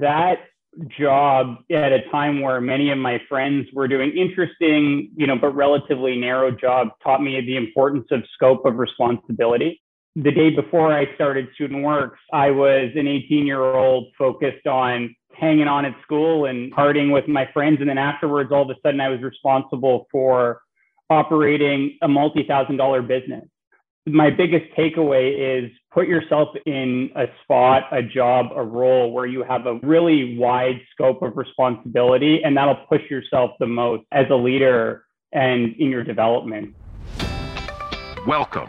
that job at a time where many of my friends were doing interesting, you know, but relatively narrow jobs taught me the importance of scope of responsibility. The day before I started Student Works, I was an 18 year old focused on hanging on at school and partying with my friends. And then afterwards, all of a sudden, I was responsible for operating a multi thousand dollar business. My biggest takeaway is put yourself in a spot, a job, a role where you have a really wide scope of responsibility, and that'll push yourself the most as a leader and in your development. Welcome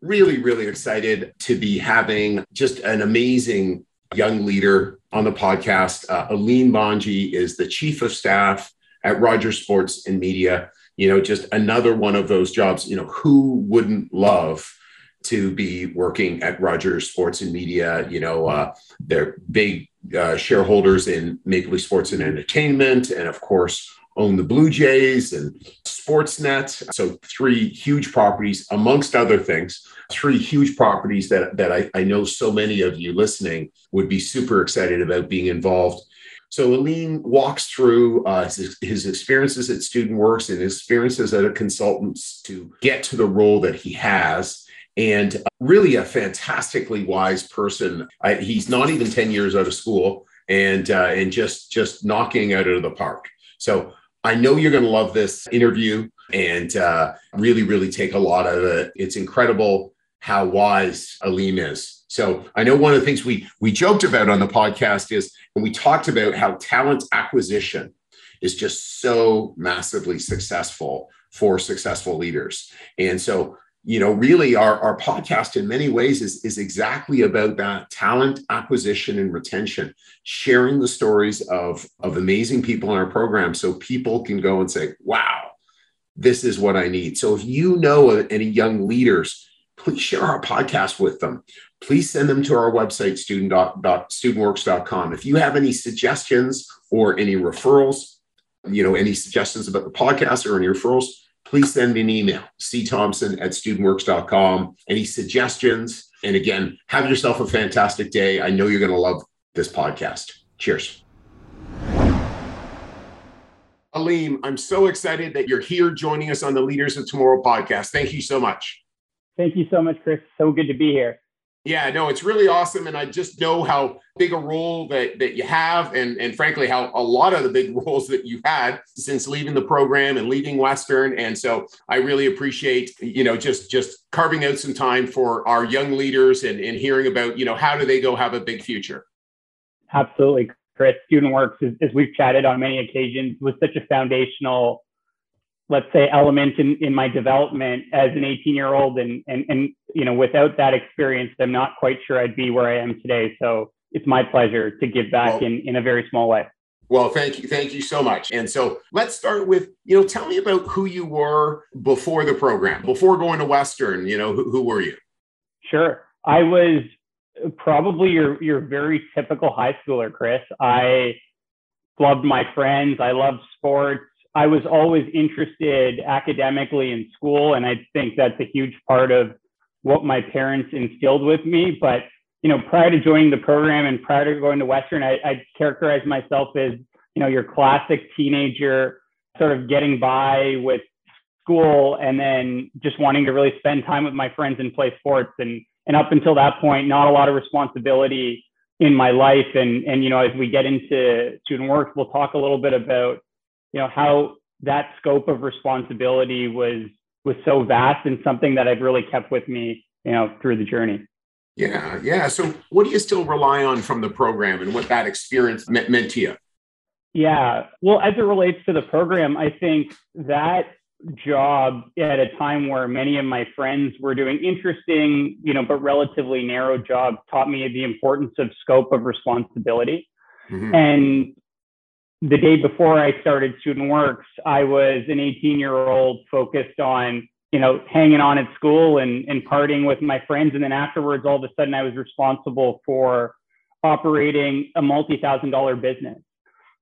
really, really excited to be having just an amazing young leader on the podcast. Uh, Aleem Manji is the chief of staff at Rogers Sports and Media. You know, just another one of those jobs. You know, who wouldn't love to be working at Rogers Sports and Media? You know, uh, they're big uh, shareholders in Maple Leaf Sports and Entertainment, and of course, own the Blue Jays and Sportsnet. So, three huge properties, amongst other things, three huge properties that, that I, I know so many of you listening would be super excited about being involved. So, Aleem walks through uh, his, his experiences at Student Works and his experiences as a consultant to get to the role that he has and really a fantastically wise person. I, he's not even 10 years out of school and uh, and just just knocking out of the park. So I know you're going to love this interview and uh, really, really take a lot of it. It's incredible how wise Aleem is. So I know one of the things we we joked about on the podcast is when we talked about how talent acquisition is just so massively successful for successful leaders. And so you know, really our, our podcast in many ways is, is exactly about that talent acquisition and retention, sharing the stories of, of amazing people in our program so people can go and say, wow, this is what I need. So if you know any young leaders, please share our podcast with them. Please send them to our website, student.studentworks.com. If you have any suggestions or any referrals, you know, any suggestions about the podcast or any referrals, please send me an email, cthompson at studentworks.com. Any suggestions? And again, have yourself a fantastic day. I know you're going to love this podcast. Cheers. Aleem, I'm so excited that you're here joining us on the Leaders of Tomorrow podcast. Thank you so much. Thank you so much, Chris. So good to be here. Yeah, no, it's really awesome. And I just know how big a role that, that you have, and, and frankly, how a lot of the big roles that you've had since leaving the program and leaving Western. And so I really appreciate, you know, just just carving out some time for our young leaders and, and hearing about, you know, how do they go have a big future? Absolutely. Chris, Student Works, as, as we've chatted on many occasions, was such a foundational let's say element in, in my development as an 18 year old and, and and you know without that experience i'm not quite sure i'd be where i am today. So it's my pleasure to give back well, in in a very small way. Well thank you thank you so much. And so let's start with you know tell me about who you were before the program before going to western you know who, who were you? Sure. I was probably your your very typical high schooler chris. I loved my friends. I loved sports. I was always interested academically in school, and I think that's a huge part of what my parents instilled with me. But you know, prior to joining the program and prior to going to Western, I, I characterize myself as you know your classic teenager, sort of getting by with school, and then just wanting to really spend time with my friends and play sports. And and up until that point, not a lot of responsibility in my life. And and you know, as we get into student work we'll talk a little bit about you know how that scope of responsibility was was so vast and something that I've really kept with me, you know, through the journey. Yeah, yeah. So, what do you still rely on from the program, and what that experience meant, meant to you? Yeah, well, as it relates to the program, I think that job at a time where many of my friends were doing interesting, you know, but relatively narrow jobs taught me the importance of scope of responsibility. Mm-hmm. And the day before I started Student Works, I was an 18 year old focused on, you know, hanging on at school and, and partying with my friends. And then afterwards, all of a sudden, I was responsible for operating a multi thousand dollar business.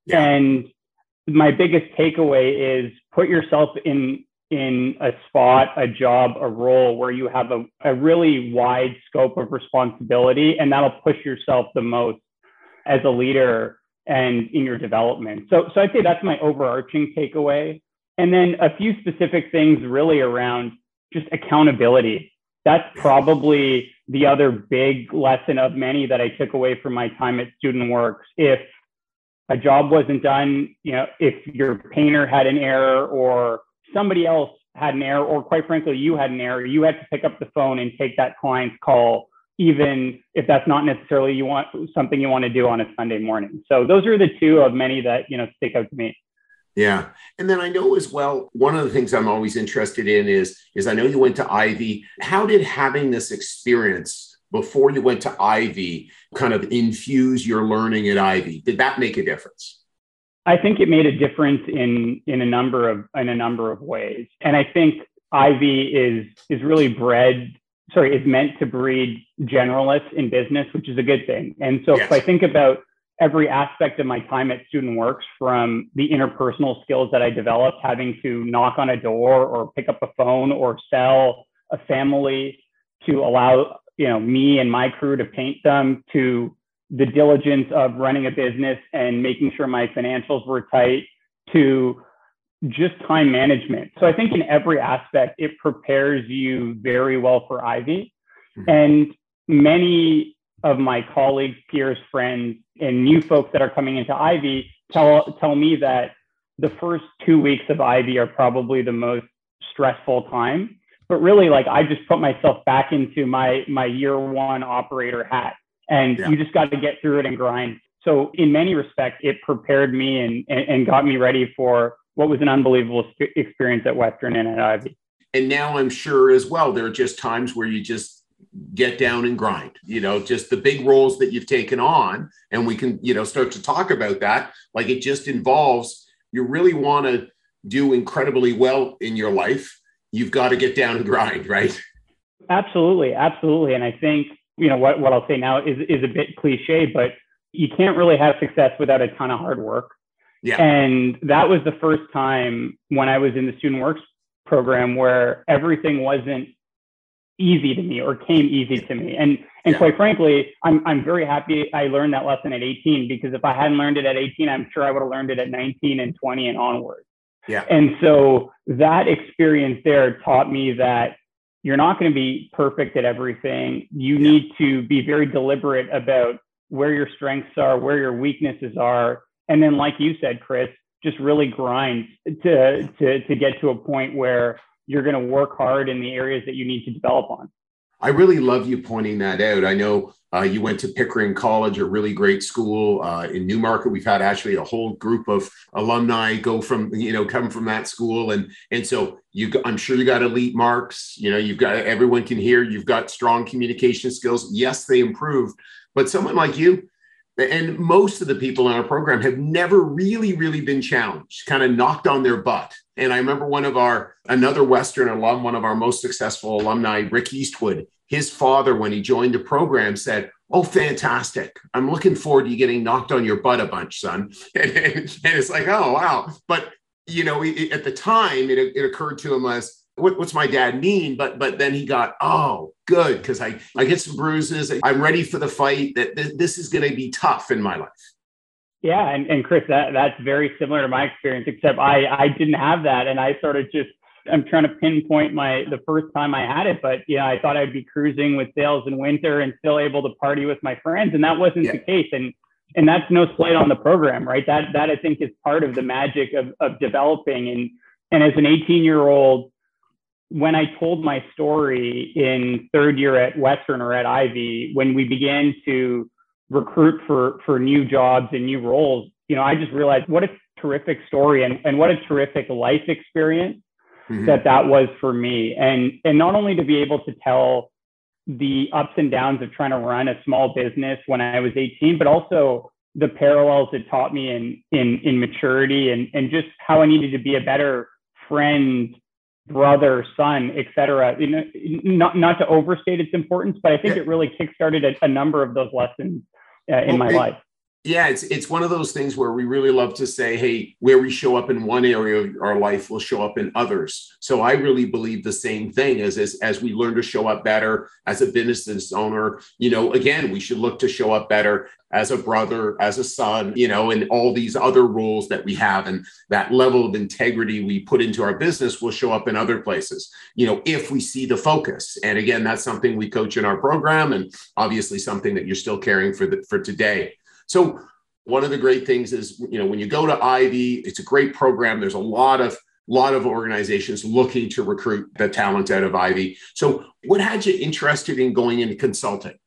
Yeah. And my biggest takeaway is put yourself in in a spot, a job, a role where you have a, a really wide scope of responsibility, and that'll push yourself the most as a leader and in your development. So, so I'd say that's my overarching takeaway. And then a few specific things really around just accountability. That's probably the other big lesson of many that I took away from my time at Student Works. If a job wasn't done, you know, if your painter had an error or somebody else had an error, or quite frankly, you had an error, you had to pick up the phone and take that client's call, even if that's not necessarily you want something you want to do on a Sunday morning. So those are the two of many that you know stick out to me. Yeah. And then I know as well, one of the things I'm always interested in is, is I know you went to Ivey. How did having this experience before you went to Ivey kind of infuse your learning at Ivey? Did that make a difference? I think it made a difference in in a number of in a number of ways. And I think Ivey is is really bred, sorry, is meant to breed generalists in business, which is a good thing. And so yes. if I think about every aspect of my time at Student Works, from the interpersonal skills that I developed, having to knock on a door or pick up a phone or sell a family to allow you know me and my crew to paint them to the diligence of running a business and making sure my financials were tight to just time management. So I think in every aspect, it prepares you very well for Ivey. Mm-hmm. And many of my colleagues, peers, friends, and new folks that are coming into Ivey tell, tell me that the first two weeks of Ivey are probably the most stressful time. But really, like I just put myself back into my my year one operator hat and yeah. you just got to get through it and grind. So in many respects, it prepared me and, and, and got me ready for what was an unbelievable experience at Western and at Ivey. And now I'm sure as well, there are just times where you just get down and grind, you know, just the big roles that you've taken on. And we can, you know, start to talk about that. Like it just involves, you really want to do incredibly well in your life. You've got to get down and grind, right? Absolutely. Absolutely. And I think you know what, what I'll say now is is a bit cliche, but you can't really have success without a ton of hard work. Yeah. And that was the first time when I was in the student works program where everything wasn't easy to me or came easy to me. And and yeah. quite frankly, I'm I'm very happy I learned that lesson at 18 because if I hadn't learned it at 18, I'm sure I would have learned it at 19 and 20 and onward. Yeah. And so that experience there taught me that you're not going to be perfect at everything. You yeah. need to be very deliberate about where your strengths are, where your weaknesses are. And then, like you said, Chris, just really grind to, to, to get to a point where you're going to work hard in the areas that you need to develop on. I really love you pointing that out. I know uh, you went to Pickering College, a really great school uh, in Newmarket. We've had actually a whole group of alumni go from, you know, come from that school, and and so you, I'm sure you got elite marks. You know, you've got everyone can hear. You've got strong communication skills. Yes, they improved, but someone like you, and most of the people in our program have never really, really been challenged, kind of knocked on their butt. And I remember one of our, another Western alum, one of our most successful alumni, Rick Eastwood, his father, when he joined the program, said, Oh, fantastic. I'm looking forward to you getting knocked on your butt a bunch, son. And, and, and it's like, oh, wow. But, you know, it, at the time, it, it occurred to him as, what, what's my dad mean? But but then he got, oh, good, because I, I get some bruises. I'm ready for the fight. That this, this is going to be tough in my life. Yeah, and, and Chris, that that's very similar to my experience, except I I didn't have that, and I sort of just I'm trying to pinpoint my the first time I had it, but you know, I thought I'd be cruising with sales in winter and still able to party with my friends, and that wasn't yeah. the case. And and that's no slight on the program, right? That that I think is part of the magic of of developing. And and as an 18 year old, when I told my story in third year at Western or at Ivey, when we began to recruit for for new jobs and new roles, you know, I just realized what a terrific story and, and what a terrific life experience mm-hmm. that that was for me. And and not only to be able to tell the ups and downs of trying to run a small business when I was 18, but also the parallels it taught me in in in maturity and and just how I needed to be a better friend, brother, son, etc. You know, not not to overstate its importance, but I think yeah. it really kickstarted a, a number of those lessons uh, in well, my it, life yeah, it's it's one of those things where we really love to say, hey, where we show up in one area of our life will show up in others. So I really believe the same thing as as, as we learn to show up better as a business owner. You know, again, we should look to show up better as a brother, as a son, you know, and all these other roles that we have and that level of integrity we put into our business will show up in other places, you know, if we see the focus. And again, that's something we coach in our program and obviously something that you're still caring for the, for today. So one of the great things is, you know, when you go to Ivey, it's a great program. There's a lot of lot of organizations looking to recruit the talent out of Ivey. So what had you interested in going into consulting?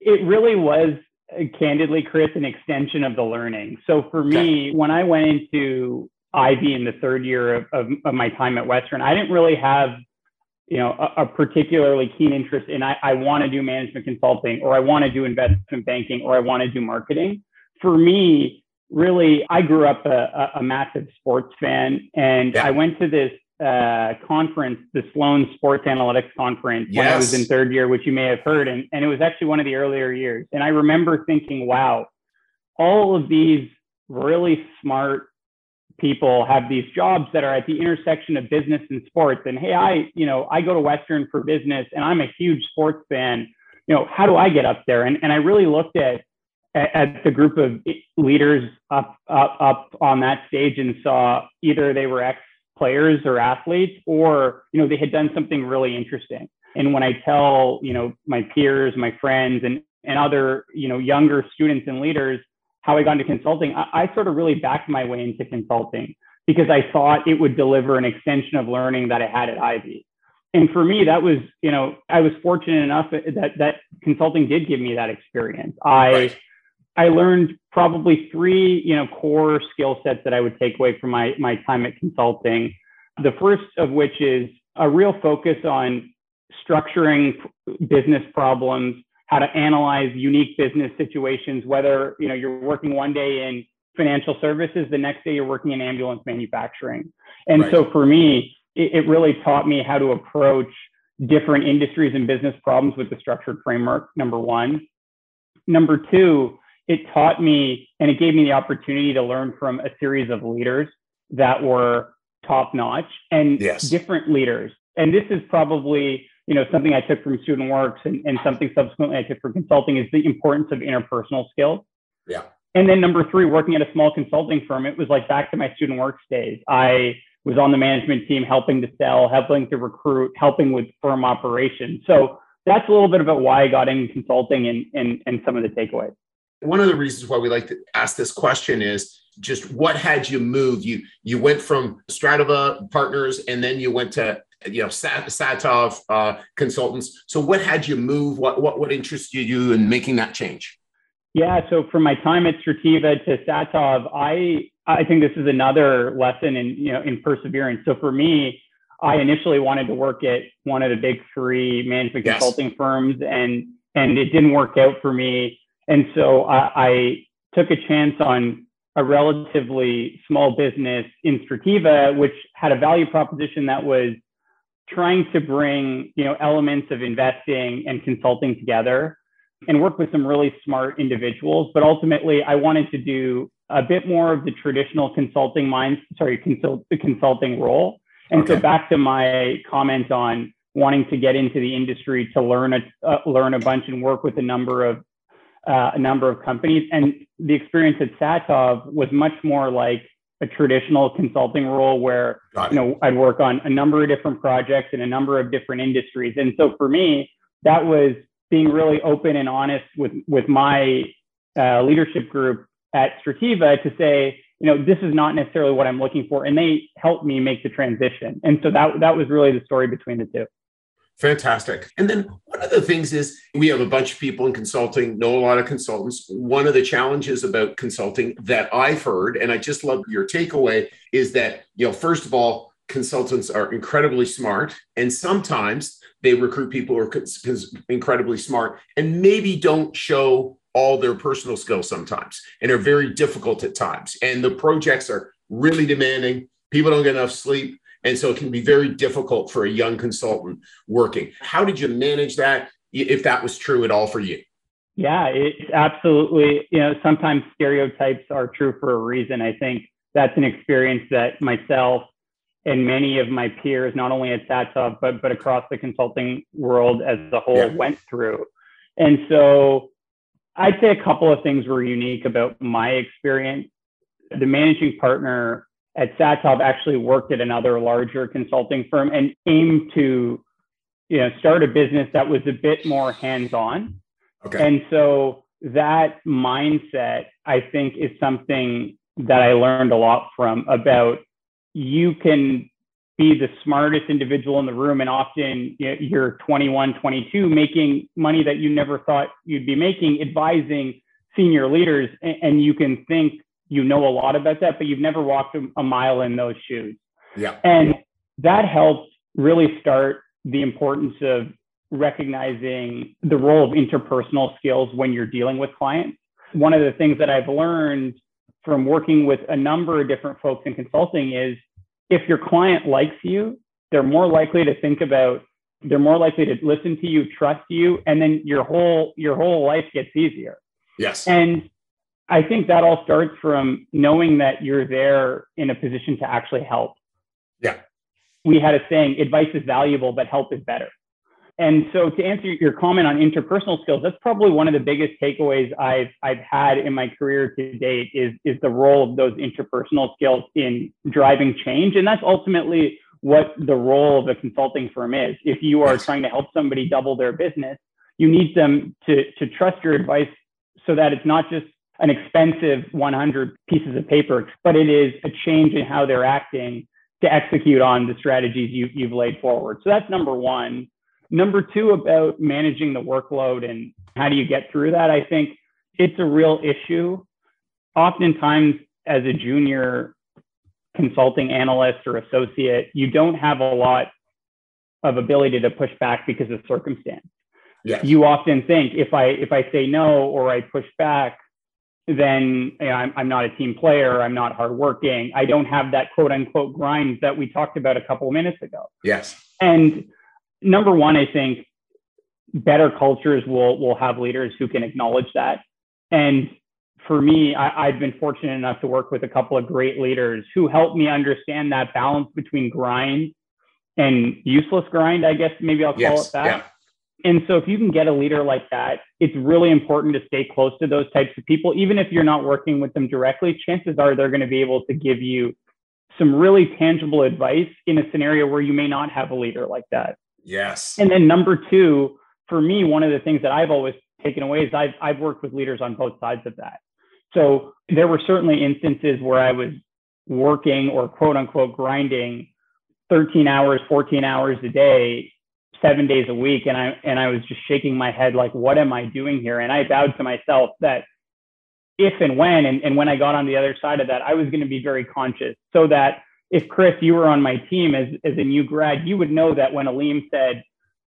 It really was uh, candidly, Chris, an extension of the learning. So for me, okay. when I went into Ivey in the third year of, of, of, my time at Western, I didn't really have, you know, a, a particularly keen interest in I, I want to do management consulting or I want to do investment banking or I want to do marketing for me, really, I grew up a, a massive sports fan, and yeah. I went to this uh, conference, the Sloan Sports Analytics Conference, yes. when I was in third year, which you may have heard, and, and it was actually one of the earlier years. And I remember thinking, wow, all of these really smart people have these jobs that are at the intersection of business and sports. And hey, I, you know, I go to Western for business, and I'm a huge sports fan. You know, how do I get up there? And and I really looked at at the group of leaders up, up up on that stage and saw either they were ex players or athletes or you know they had done something really interesting and when i tell you know my peers my friends and and other you know younger students and leaders how i got into consulting I, I sort of really backed my way into consulting because i thought it would deliver an extension of learning that i had at Ivey. and for me that was you know i was fortunate enough that that consulting did give me that experience i right I learned probably three, you know, core skill sets that I would take away from my, my time at consulting. The first of which is a real focus on structuring business problems, how to analyze unique business situations, whether, you know, you're working one day in financial services, the next day you're working in ambulance manufacturing. And right. so for me, it, it really taught me how to approach different industries and business problems with the structured framework, number one. Number two, it taught me and it gave me the opportunity to learn from a series of leaders that were top notch and yes. different leaders. And this is probably, you know, something I took from Student Works and, and something subsequently I took from consulting is the importance of interpersonal skills. Yeah. And then number three, working at a small consulting firm, it was like back to my Student Works days. I was on the management team helping to sell, helping to recruit, helping with firm operations. So that's a little bit about why I got in consulting and, and, and some of the takeaways. One of the reasons why we like to ask this question is just what had you move? You you went from Strativa Partners and then you went to you know Sat, Satov uh, Consultants. So what had you move? What what what interested you in making that change? Yeah, so from my time at Strativa to Satov, I I think this is another lesson in you know in perseverance. So for me, I initially wanted to work at one of the big three management yes. consulting firms, and and it didn't work out for me. And so I, I took a chance on a relatively small business in Strativa, which had a value proposition that was trying to bring you know elements of investing and consulting together and work with some really smart individuals. But ultimately, I wanted to do a bit more of the traditional consulting mind, sorry, consult, the consulting role. And okay. so back to my comment on wanting to get into the industry to learn a uh, learn a bunch and work with a number of uh, a number of companies. And the experience at Satov was much more like a traditional consulting role where you know I'd work on a number of different projects in a number of different industries. And so for me, that was being really open and honest with with my uh, leadership group at Strativa to say, you know, this is not necessarily what I'm looking for, and they helped me make the transition. And so that that was really the story between the two. Fantastic. And then one of the things is we have a bunch of people in consulting, know a lot of consultants. One of the challenges about consulting that I've heard, and I just love your takeaway, is that, you know, first of all, consultants are incredibly smart. And sometimes they recruit people who are incredibly smart and maybe don't show all their personal skills sometimes and are very difficult at times. And the projects are really demanding. People don't get enough sleep. And so it can be very difficult for a young consultant working. How did you manage that, if that was true at all for you? Yeah, it's absolutely, you know, sometimes stereotypes are true for a reason. I think that's an experience that myself and many of my peers, not only at Satov, but, but across the consulting world as a whole, yeah. went through. And so I'd say a couple of things were unique about my experience. The managing partner at Satov actually worked at another larger consulting firm and aimed to you know start a business that was a bit more hands-on. Okay. And so that mindset, I think, is something that I learned a lot from about you can be the smartest individual in the room and often you're 21 22 making money that you never thought you'd be making advising senior leaders and you can think you know a lot about that but you've never walked a mile in those shoes yeah and that helped really start the importance of recognizing the role of interpersonal skills when you're dealing with clients one of the things that i've learned from working with a number of different folks in consulting is if your client likes you, they're more likely to think about, they're more likely to listen to you, trust you, and then your whole your whole life gets easier. Yes. And I think that all starts from knowing that you're there in a position to actually help. Yeah. We had a saying, advice is valuable, but help is better. And so to answer your comment on interpersonal skills, that's probably one of the biggest takeaways I've I've had in my career to date is is the role of those interpersonal skills in driving change. And that's ultimately what the role of a consulting firm is. If you are trying to help somebody double their business, you need them to to trust your advice so that it's not just an expensive 100 pieces of paper, but it is a change in how they're acting to execute on the strategies you, you've laid forward. So that's number one. Number two, about managing the workload and how do you get through that? I think it's a real issue. Oftentimes, as a junior consulting analyst or associate, you don't have a lot of ability to push back because of circumstance. Yes. You often think if I if I say no or I push back, then you know, I'm, I'm not a team player. I'm not hardworking. I don't have that quote unquote grind that we talked about a couple of minutes ago. Yes. And number one, I think better cultures will will have leaders who can acknowledge that. And for me, I, have been fortunate enough to work with a couple of great leaders who helped me understand that balance between grind and useless grind, I guess maybe I'll call yes, it that. And so if you can get a leader like that, it's really important to stay close to those types of people. Even if you're not working with them directly, chances are they're going to be able to give you some really tangible advice in a scenario where you may not have a leader like that. Yes. And then number two, for me, one of the things that I've always taken away is I've, I've worked with leaders on both sides of that. So there were certainly instances where I was working or quote unquote grinding 13 hours, 14 hours a day, seven days a week. And I, and I was just shaking my head like, what am I doing here? And I vowed to myself that if and when, and, and when I got on the other side of that, I was going to be very conscious so that if Chris, you were on my team as, as a new grad, you would know that when Aleem said,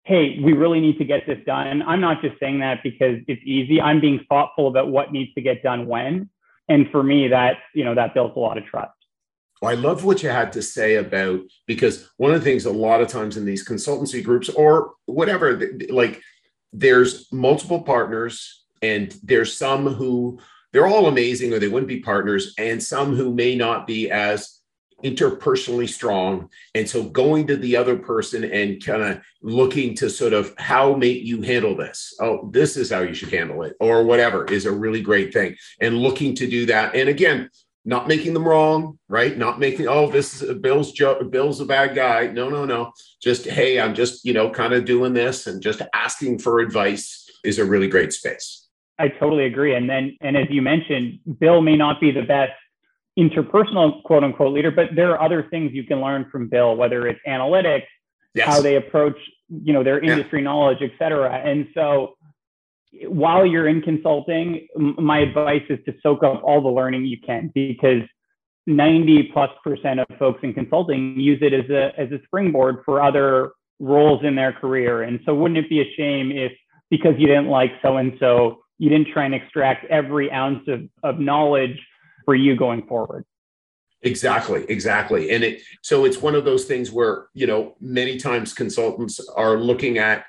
Hey, we really need to get this done. I'm not just saying that because it's easy. I'm being thoughtful about what needs to get done when. And for me, that, you know, that builds a lot of trust. I love what you had to say about because one of the things a lot of times in these consultancy groups or whatever, like there's multiple partners and there's some who they're all amazing or they wouldn't be partners and some who may not be as interpersonally strong. And so going to the other person and kind of looking to sort of how may you handle this? Oh this is how you should handle it or whatever is a really great thing. And looking to do that. And again not making them wrong right not making oh this is bill's joe bill's a bad guy no no no just hey i'm just you know kind of doing this and just asking for advice is a really great space i totally agree and then and as you mentioned bill may not be the best interpersonal quote unquote leader, but there are other things you can learn from Bill, whether it's analytics, yes. how they approach, you know, their industry yeah. knowledge, et cetera. And so while you're in consulting, my advice is to soak up all the learning you can because 90 plus percent of folks in consulting use it as a as a springboard for other roles in their career. And so wouldn't it be a shame if because you didn't like so and so you didn't try and extract every ounce of, of knowledge for you going forward. Exactly, exactly. And it so it's one of those things where, you know, many times consultants are looking at,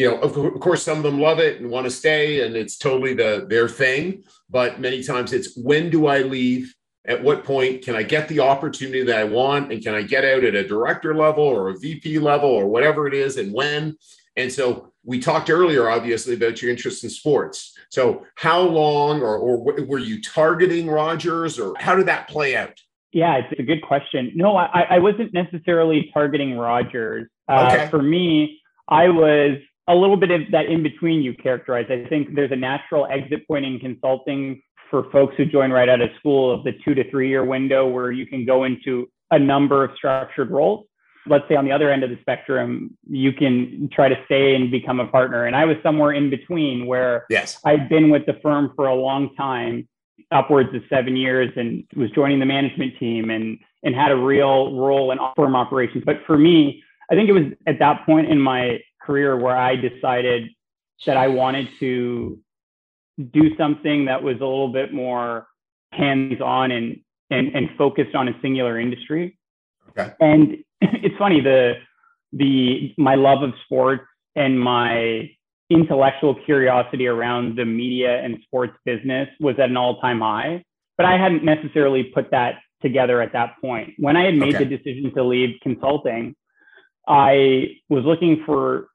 you know, of, of course some of them love it and want to stay and it's totally the their thing, but many times it's when do I leave? At what point can I get the opportunity that I want and can I get out at a director level or a VP level or whatever it is and when? And so we talked earlier, obviously, about your interest in sports. So how long or, or were you targeting Rogers or how did that play out? Yeah, it's a good question. No, I, I wasn't necessarily targeting Rogers. Uh, okay. For me, I was a little bit of that in between you characterized. I think there's a natural exit point in consulting for folks who join right out of school of the two to three year window where you can go into a number of structured roles. Let's say on the other end of the spectrum, you can try to stay and become a partner. And I was somewhere in between where yes. I'd been with the firm for a long time upwards of seven years and was joining the management team and and had a real role in firm operations. But for me, I think it was at that point in my career where I decided that I wanted to do something that was a little bit more hands-on and and, and focused on a singular industry. Okay. And it's funny the the my love of sports and my intellectual curiosity around the media and sports business was at an all-time high but i hadn't necessarily put that together at that point when i had made okay. the decision to leave consulting i was looking for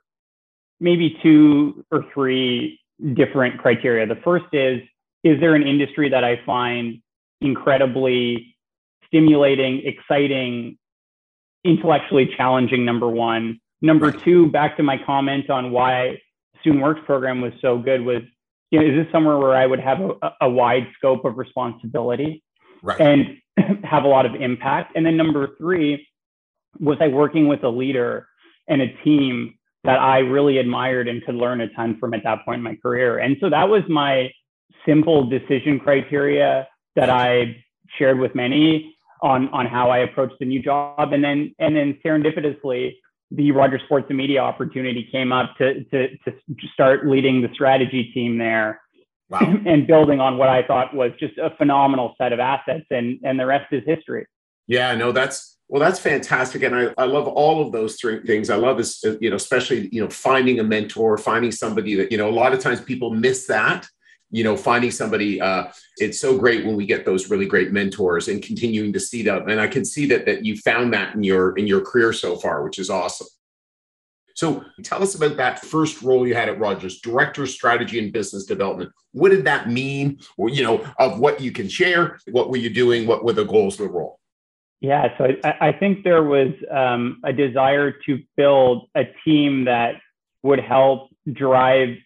maybe two or three different criteria the first is is there an industry that i find incredibly stimulating exciting intellectually challenging number one number two back to my comment on why student works program was so good was you know, is this somewhere where I would have a, a wide scope of responsibility right. and have a lot of impact? And then number three, was I working with a leader and a team that I really admired and could learn a ton from at that point in my career? And so that was my simple decision criteria that I shared with many on on how I approached the new job. And then and then serendipitously, the Rogers Sports and Media opportunity came up to, to, to start leading the strategy team there wow. and building on what I thought was just a phenomenal set of assets. And, and the rest is history. Yeah, no, that's, well, that's fantastic. And I, I love all of those three things. I love this, you know, especially, you know, finding a mentor, finding somebody that, you know, a lot of times people miss that you know finding somebody uh, it's so great when we get those really great mentors and continuing to see them and i can see that that you found that in your in your career so far which is awesome so tell us about that first role you had at rogers director of strategy and business development what did that mean or you know of what you can share what were you doing what were the goals of the role yeah so i, I think there was um, a desire to build a team that would help drive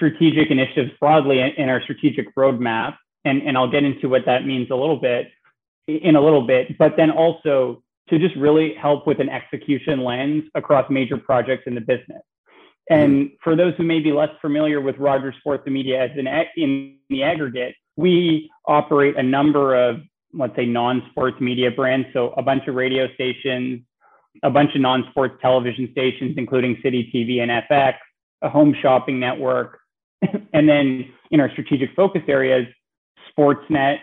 strategic initiatives broadly in, our strategic roadmap. And, and I'll get into what that means a little bit in a little bit, but then also to just really help with an execution lens across major projects in the business. And mm-hmm. for those who may be less familiar with Rogers Sports and Media as an in the aggregate, we operate a number of let's say non-sports media brands. So a bunch of radio stations, a bunch of non-sports television stations, including City TV and FX, a home shopping network, and then in our strategic focus areas, Sportsnet,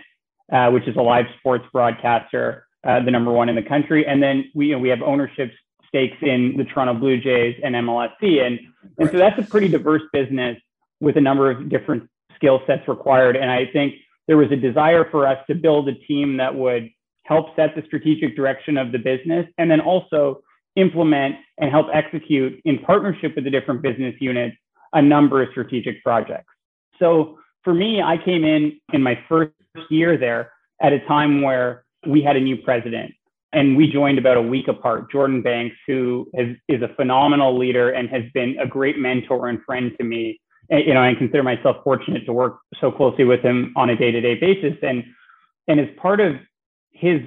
uh, which is a live sports broadcaster, uh, the number one in the country. And then we, you know, we have ownership stakes in the Toronto Blue Jays and MLSE, And, and so that's a pretty diverse business with a number of different skill sets required. And I think there was a desire for us to build a team that would help set the strategic direction of the business and then also implement and help execute in partnership with the different business units a number of strategic projects. So for me, I came in in my first year there at a time where we had a new president and we joined about a week apart. Jordan Banks, who is, is a phenomenal leader and has been a great mentor and friend to me. You know, I consider myself fortunate to work so closely with him on a day-to-day basis. And and as part of his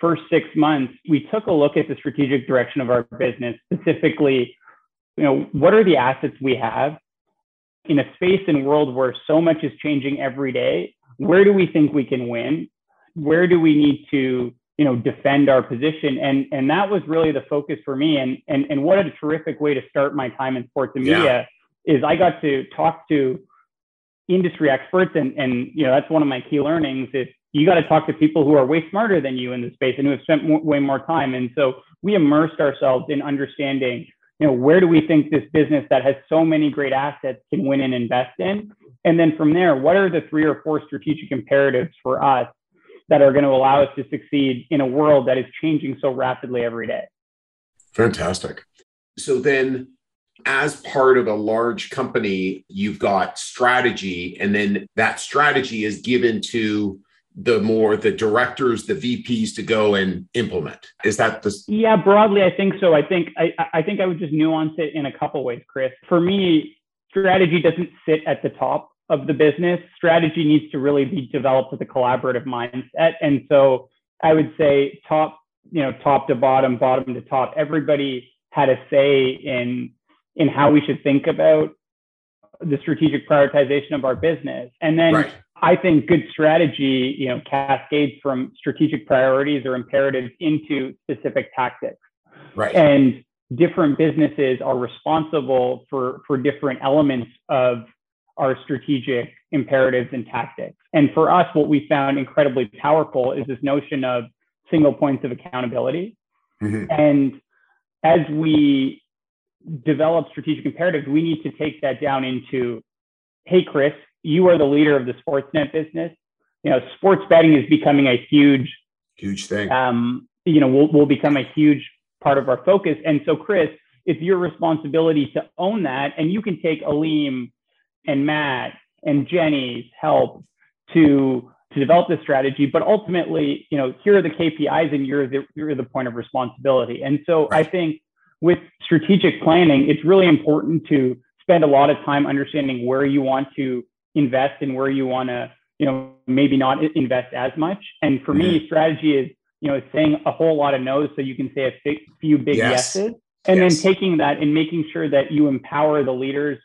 first six months, we took a look at the strategic direction of our business, specifically you know, what are the assets we have in a space and world where so much is changing every day? Where do we think we can win? Where do we need to, you know, defend our position? And and that was really the focus for me. And and and what a terrific way to start my time in sports and media yeah. Is I got to talk to industry experts and and you know that's one of my key learnings is you got to talk to people who are way smarter than you in the space and who have spent more, way more time. And so we immersed ourselves in understanding you know where do we think this business that has so many great assets can win and invest in? And then from there what are the three or four strategic imperatives for us that are going to allow us to succeed in a world that is changing so rapidly every day? Fantastic. So then as part of a large company, you've got strategy, and then that strategy is given to the more the directors, the VPs to go and implement. Is that the? Yeah, broadly, I think so. I think I, I think I would just nuance it in a couple ways, Chris. For me, strategy doesn't sit at the top of the business. Strategy needs to really be developed with a collaborative mindset, and so I would say top, you know, top to bottom, bottom to top, everybody had a say in in how we should think about the strategic prioritization of our business. And then right. I think good strategy, you know, cascades from strategic priorities or imperatives into specific tactics. Right. And different businesses are responsible for for different elements of our strategic imperatives and tactics. And for us, what we found incredibly powerful is this notion of single points of accountability. Mm-hmm. And as we develop strategic imperatives, we need to take that down into, hey, Chris, you are the leader of the Sportsnet business. You know, sports betting is becoming a huge, huge thing. Um, you know, will will become a huge part of our focus. And so, Chris, it's your responsibility to own that, and you can take Aleem and Matt and Jenny's help to to develop this strategy. But ultimately, you know, here are the KPIs, and you're the you're the point of responsibility. And so, right. I think with strategic planning, it's really important to spend a lot of time understanding where you want to invest and where you want to, you know, maybe not invest as much. And for mm-hmm. me, strategy is, you know, saying a whole lot of no's so you can say a few big yes. yeses. And yes. then taking that and making sure that you empower the leaders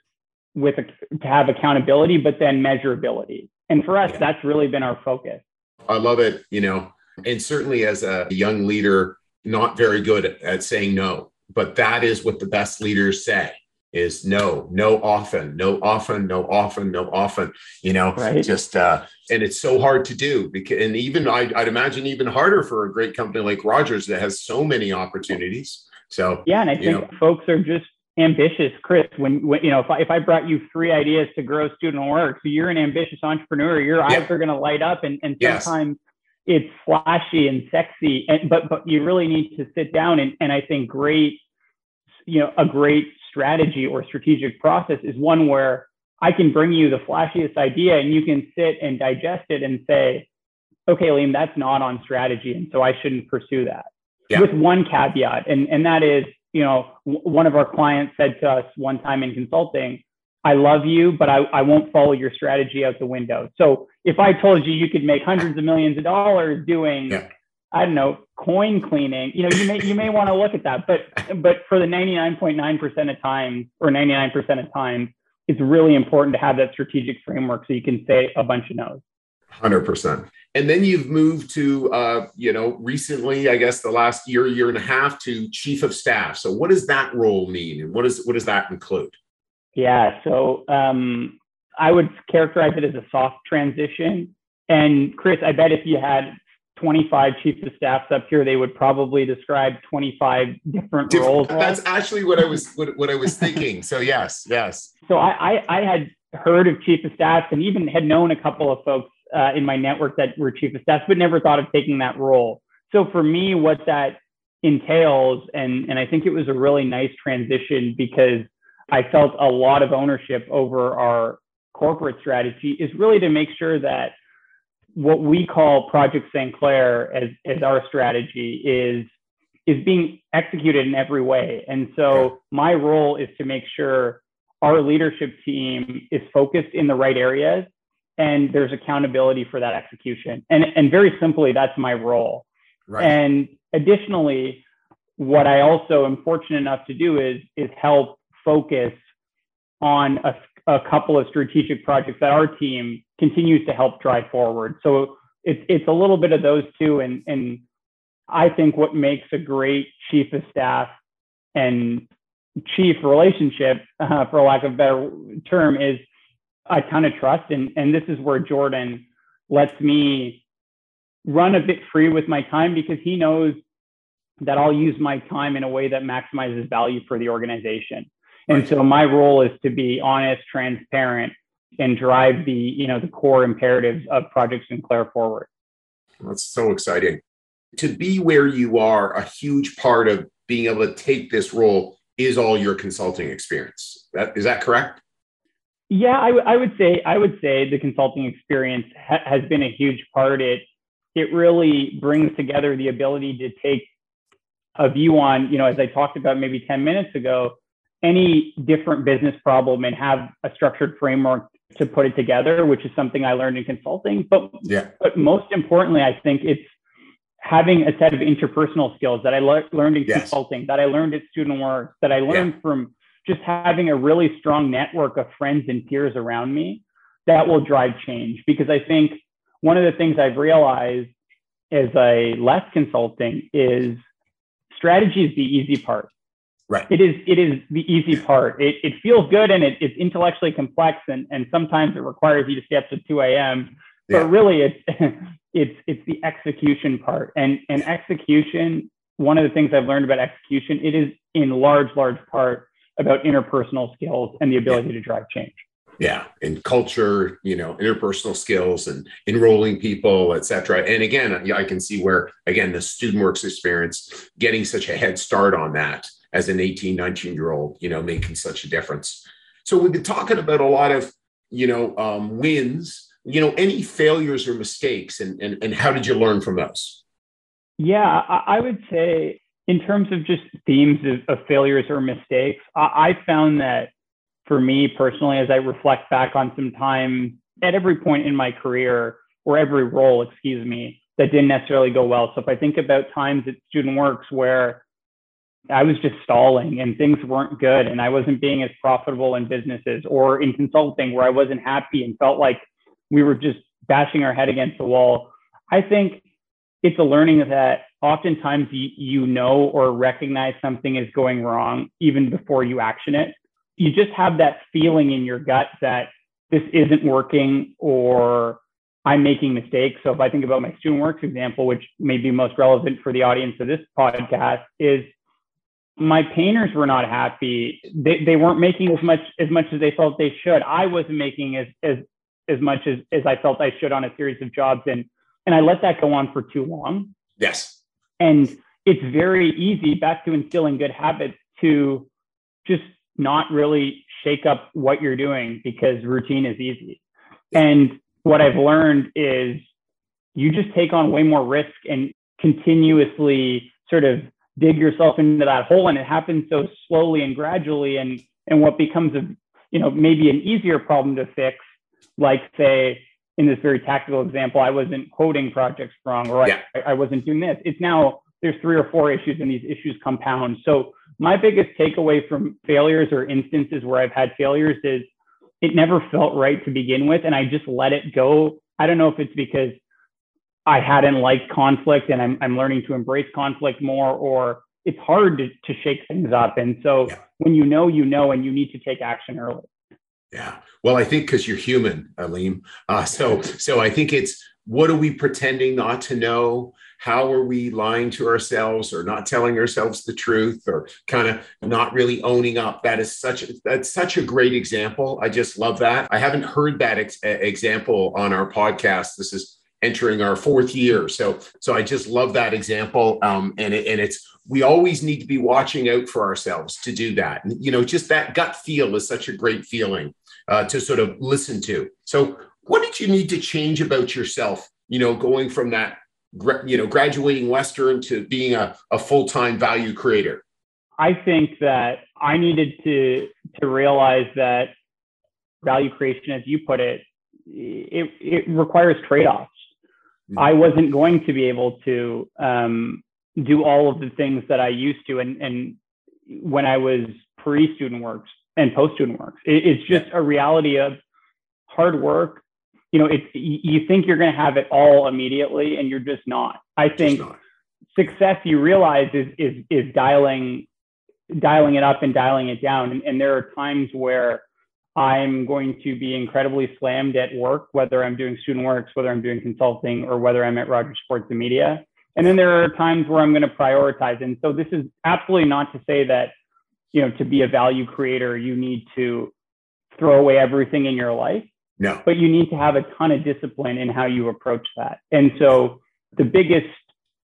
with a, to have accountability, but then measurability. And for us, yeah. that's really been our focus. I love it. You know, and certainly as a young leader, not very good at saying no but that is what the best leaders say is no no often no often no often no often you know right. just uh and it's so hard to do because and even I'd, I'd imagine even harder for a great company like rogers that has so many opportunities so yeah and i think know. folks are just ambitious chris when, when you know if I, if I brought you three ideas to grow student work so you're an ambitious entrepreneur your yeah. eyes are going to light up and, and sometimes yes it's flashy and sexy and but but you really need to sit down and, and i think great you know a great strategy or strategic process is one where i can bring you the flashiest idea and you can sit and digest it and say okay liam that's not on strategy and so i shouldn't pursue that yeah. with one caveat and and that is you know w- one of our clients said to us one time in consulting I love you, but I, I won't follow your strategy out the window. So if I told you you could make hundreds of millions of dollars doing, yeah. I don't know, coin cleaning, you know, you may you may want to look at that. But but for the 99.9% of times or 99% of times, it's really important to have that strategic framework so you can say a bunch of no's. 100%. And then you've moved to, uh, you know, recently, I guess the last year, year and a half to chief of staff. So what does that role mean? And what, is, what does that include? Yeah. So um, I would characterize it as a soft transition. And Chris, I bet if you had 25 chiefs of staffs up here, they would probably describe 25 different, different roles. That's actually what I was what, what I was thinking. So yes, yes. So I, I, I had heard of chief of staffs and even had known a couple of folks uh, in my network that were chief of staffs, but never thought of taking that role. So for me, what that entails, and and I think it was a really nice transition because I felt a lot of ownership over our corporate strategy is really to make sure that what we call Project St. Clair as, as our strategy is is being executed in every way. And so my role is to make sure our leadership team is focused in the right areas and there's accountability for that execution. And, and very simply, that's my role. Right. And additionally, what I also am fortunate enough to do is, is help focus on a, a couple of strategic projects that our team continues to help drive forward. So it's it's a little bit of those two, and and I think what makes a great chief of staff and chief relationship, uh, for lack of a better term, is a ton of trust. And, and this is where Jordan lets me run a bit free with my time because he knows that I'll use my time in a way that maximizes value for the organization. And so my role is to be honest, transparent, and drive the you know the core imperatives of Project Sinclair forward. That's so exciting. To be where you are, a huge part of being able to take this role is all your consulting experience. That is that correct? Yeah, I, w- I would say I would say the consulting experience ha- has been a huge part. It it really brings together the ability to take a view on, you know, as I talked about maybe 10 minutes ago, any different business problem and have a structured framework to put it together, which is something I learned in consulting. But yeah. but most importantly, I think it's having a set of interpersonal skills that I le- learned in yes. consulting, that I learned at Student Works, that I learned yeah. from just having a really strong network of friends and peers around me that will drive change. Because I think one of the things I've realized as I left consulting is strategy is the easy part. Right. It is it is the easy part. It, it feels good and it, it's intellectually complex and, and sometimes it requires you to stay up to 2 a.m. But yeah. really it's it's it's the execution part. And and execution, one of the things I've learned about execution, it is in large, large part about interpersonal skills and the ability yeah. to drive change yeah and culture you know interpersonal skills and enrolling people etc and again i can see where again the student works experience getting such a head start on that as an 18 19 year old you know making such a difference so we've been talking about a lot of you know um, wins you know any failures or mistakes and, and and how did you learn from those yeah i, would say in terms of just themes of, of failures or mistakes I, I found that for me personally, as I reflect back on some time at every point in my career or every role, excuse me, that didn't necessarily go well. So if I think about times at Student Works where I was just stalling and things weren't good and I wasn't being as profitable in businesses or in consulting where I wasn't happy and felt like we were just bashing our head against the wall. I think it's a learning that oftentimes you, know or recognize something is going wrong even before you action it you just have that feeling in your gut that this isn't working or I'm making mistakes. So if I think about my student works example, which may be most relevant for the audience of this podcast, is my painters were not happy. They, they weren't making as much as much as they felt they should. I wasn't making as as as much as, as I felt I should on a series of jobs. And and I let that go on for too long. Yes. And it's very easy back to instilling good habits to just not really shake up what you're doing because routine is easy. And what I've learned is you just take on way more risk and continuously sort of dig yourself into that hole and it happens so slowly and gradually and and what becomes a you know maybe an easier problem to fix like say in this very tactical example i wasn't quoting projects wrong or yeah. I, I wasn't doing this it's now there's three or four issues and these issues compound so my biggest takeaway from failures or instances where I've had failures is it never felt right to begin with. And I just let it go. I don't know if it's because I hadn't liked conflict and I'm, I'm learning to embrace conflict more, or it's hard to, to shake things up. And so yeah. when you know, you know, and you need to take action early. Yeah. Well, I think because you're human, Aleem. Uh, so, so I think it's what are we pretending not to know? how are we lying to ourselves or not telling ourselves the truth or kind of not really owning up that is such that's such a great example i just love that i haven't heard that ex- example on our podcast this is entering our fourth year so so i just love that example um, and it, and it's we always need to be watching out for ourselves to do that and, you know just that gut feel is such a great feeling uh, to sort of listen to so what did you need to change about yourself you know going from that you know, graduating Western to being a, a full-time value creator? I think that I needed to to realize that value creation, as you put it, it, it requires trade-offs. Mm-hmm. I wasn't going to be able to um, do all of the things that I used to, and and when I was pre-student works and post-student works, it, it's just a reality of hard work, you know, it's you think you're going to have it all immediately, and you're just not. I think not. success you realize is is is dialing dialing it up and dialing it down. And, and there are times where I'm going to be incredibly slammed at work, whether I'm doing student works, whether I'm doing consulting, or whether I'm at Rogers Sports and Media. And then there are times where I'm going to prioritize. And so this is absolutely not to say that, you know, to be a value creator, you need to throw away everything in your life. No. But you need to have a ton of discipline in how you approach that. And so the biggest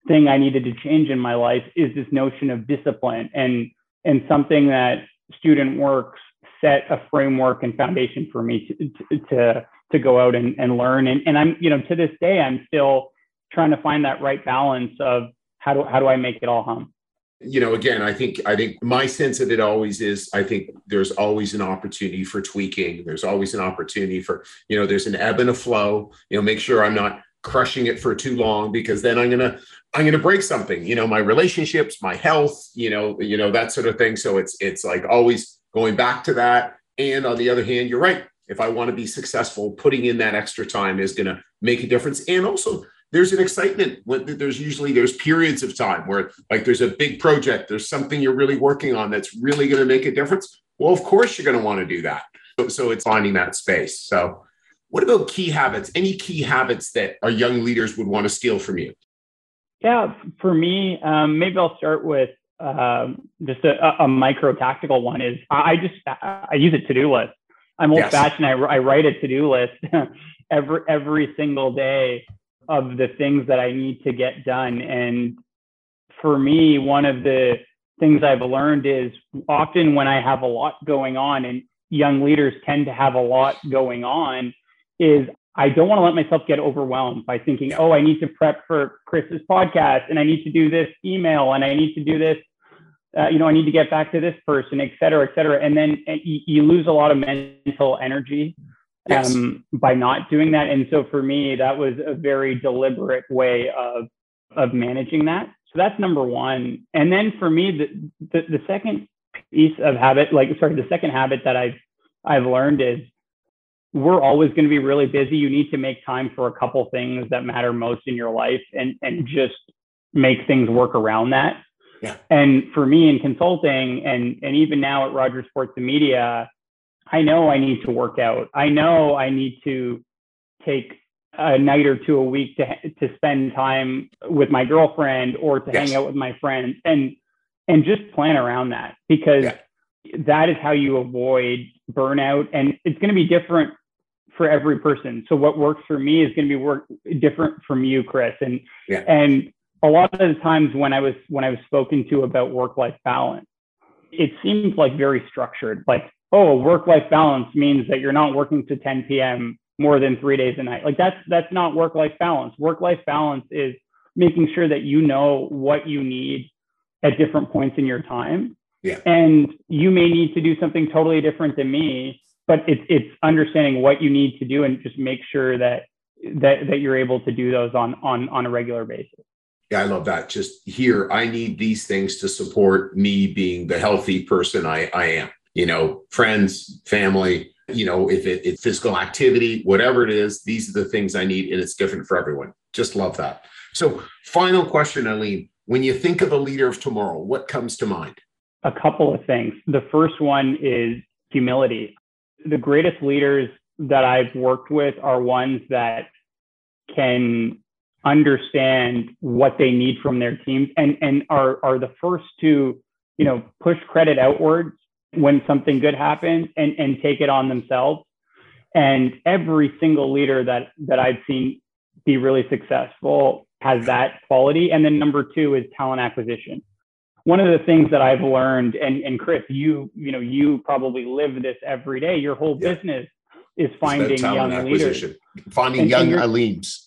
thing I needed to change in my life is this notion of discipline and and something that student works set a framework and foundation for me to to to go out and, and learn. And, and i'm you know to this day i'm still trying to find that right balance of how do how do i make it all hum? You know again i think i think my sense of it always is i think there's always an opportunity for tweaking. There's always an opportunity for you know there's an ebb and a flow. You know make sure i'm not crushing it for too long because then i'm gonna i'm gonna break something you know my relationships my health you know you know that sort of thing. So it's it's like always going back to that. And on the other hand, you're right. If I want to be successful, putting in that extra time is going to make a difference. And also, there's an excitement there's usually there's periods of time where like there's a big project, there's something you're really working on that's really going to make a difference. Well, of course you're going to want to do that. So, so it's finding that space. So, what about key habits? Any key habits that our young leaders would want to steal from you? Yeah, for me, um, maybe I'll start with um, just a, a, micro tactical one is I just I use a to do list. I'm old yes. fashioned. I, I write a to do list every every single day of the things that I need to get done. And for me, one of the things I've learned is often when I have a lot going on, and young leaders tend to have a lot going on, is I don't want to let myself get overwhelmed by thinking, oh, I need to prep for Chris's podcast and I need to do this email and I need to do this, uh, you know, I need to get back to this person, et cetera, et cetera. And then uh, you, you lose a lot of mental energy yes. um, by not doing that. And so for me, that was a very deliberate way of, of managing that. So that's number one. And then for me, the, the, the second piece of habit, like, sorry, the second habit that I've, I've learned is we're always going to be really busy. You need to make time for a couple things that matter most in your life and, and just make things work around that. Yeah. And for me in consulting and, and even now at Rogers Sports and Media, I know I need to work out. I know I need to take a night or two a week to, to spend time with my girlfriend or to yes. hang out with my friends and, and just plan around that because yeah. that is how you avoid burnout. And it's going to be different for every person. So what works for me is going to be work different from you, Chris. And yeah. and a lot of the times when I was when I was spoken to about work life balance, it seems like very structured. Like, oh, work life balance means that you're not working to 10 p.m. more than three days a night. Like that's that's not work life balance. Work life balance is making sure that you know what you need at different points in your time. Yeah. And you may need to do something totally different than me but it's it's understanding what you need to do and just make sure that that that you're able to do those on on on a regular basis. Yeah i love that. Just here i need these things to support me being the healthy person i i am. You know friends family you know if it, it's physical activity whatever it is these are the things i need and it's different for everyone. Just love that. So final question Aleem. When you think of a leader of tomorrow what comes to mind a couple of things the first one is humility the greatest leaders that I've worked with are ones that can understand what they need from their teams and, and are, are the first to, you know, push credit outwards when something good happens and, and take it on themselves. And every single leader that, that I've seen be really successful has that quality. And then number two is talent acquisition one of the things that I've learned, and, and Chris, you, you know, you probably live this every day. Your whole yeah. business is finding young leaders. Finding and, young Aleems.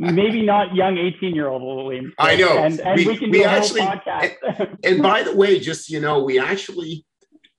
maybe not young 18 year old Aleems. I know. And, and we, we, can we actually, and, and by the way, just, you know, we actually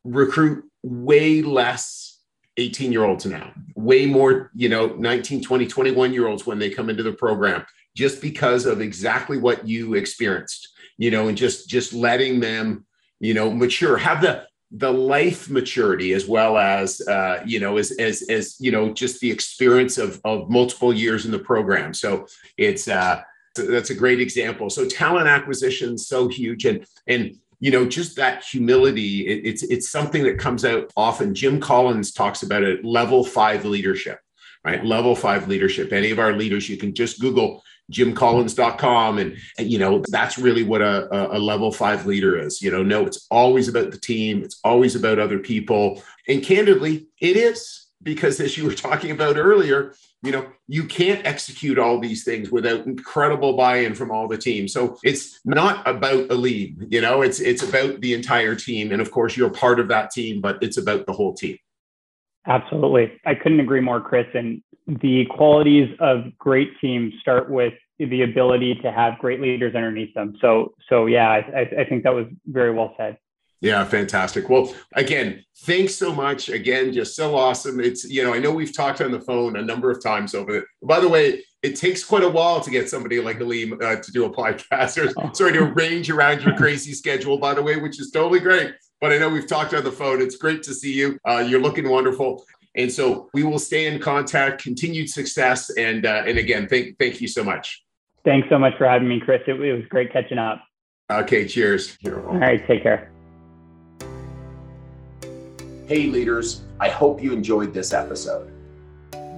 recruit way less 18 year olds now, way more, you know, 19, 20, 21 year olds when they come into the program, just because of exactly what you experienced you know, and just just letting them, you know, mature, have the the life maturity as well as uh, you know as as as you know just the experience of of multiple years in the program. So it's uh, that's a great example. So talent acquisition is so huge, and and you know, just that humility. It, it's it's something that comes out often. Jim Collins talks about it. Level five leadership, right? Level five leadership. Any of our leaders, you can just Google jimcollins.com and, and you know that's really what a, a level five leader is. You know no it's always about the team. It's always about other people. And candidly it is because as you were talking about earlier you know you can't execute all these things without incredible buy-in from all the team. So it's not about a lead you know it's it's about the entire team. And of course you're part of that team but it's about the whole team. Absolutely. I couldn't agree more chris. And the qualities of great teams start with the ability to have great leaders underneath them so so yeah i, I think that was very well said yeah, fantastic. Well, again, thanks so much. Again, just so awesome. It's, you know, I know we've talked on the phone a number of times over it. By the way, it takes quite a while to get somebody like Aleem uh, to do a podcast or oh. sorry to arrange around your crazy schedule, by the way, which is totally great. But I know we've talked on the phone. It's great to see you. Uh, you're looking wonderful. And so we will stay in contact, continued success. And, uh, and again, thank, thank you so much. Thanks so much for having me, Chris. It, it was great catching up. Okay, cheers. All right, take care. Hey, leaders, I hope you enjoyed this episode.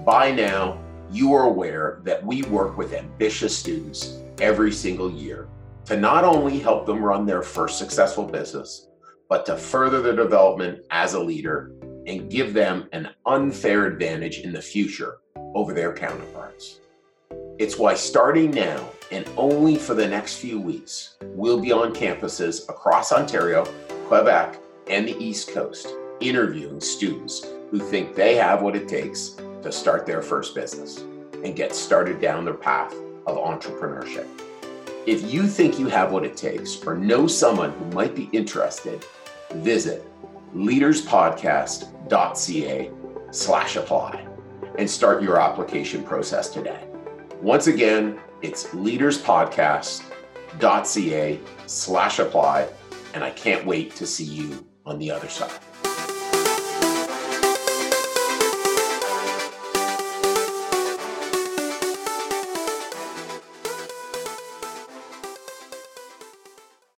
By now, you are aware that we work with ambitious students every single year to not only help them run their first successful business, but to further their development as a leader and give them an unfair advantage in the future over their counterparts. It's why starting now and only for the next few weeks, we'll be on campuses across Ontario, Quebec, and the East Coast interviewing students who think they have what it takes to start their first business and get started down their path of entrepreneurship. If you think you have what it takes or know someone who might be interested, visit leaderspodcast.ca slash apply and start your application process today. Once again, it's leaderspodcast.ca slash apply, and I can't wait to see you on the other side.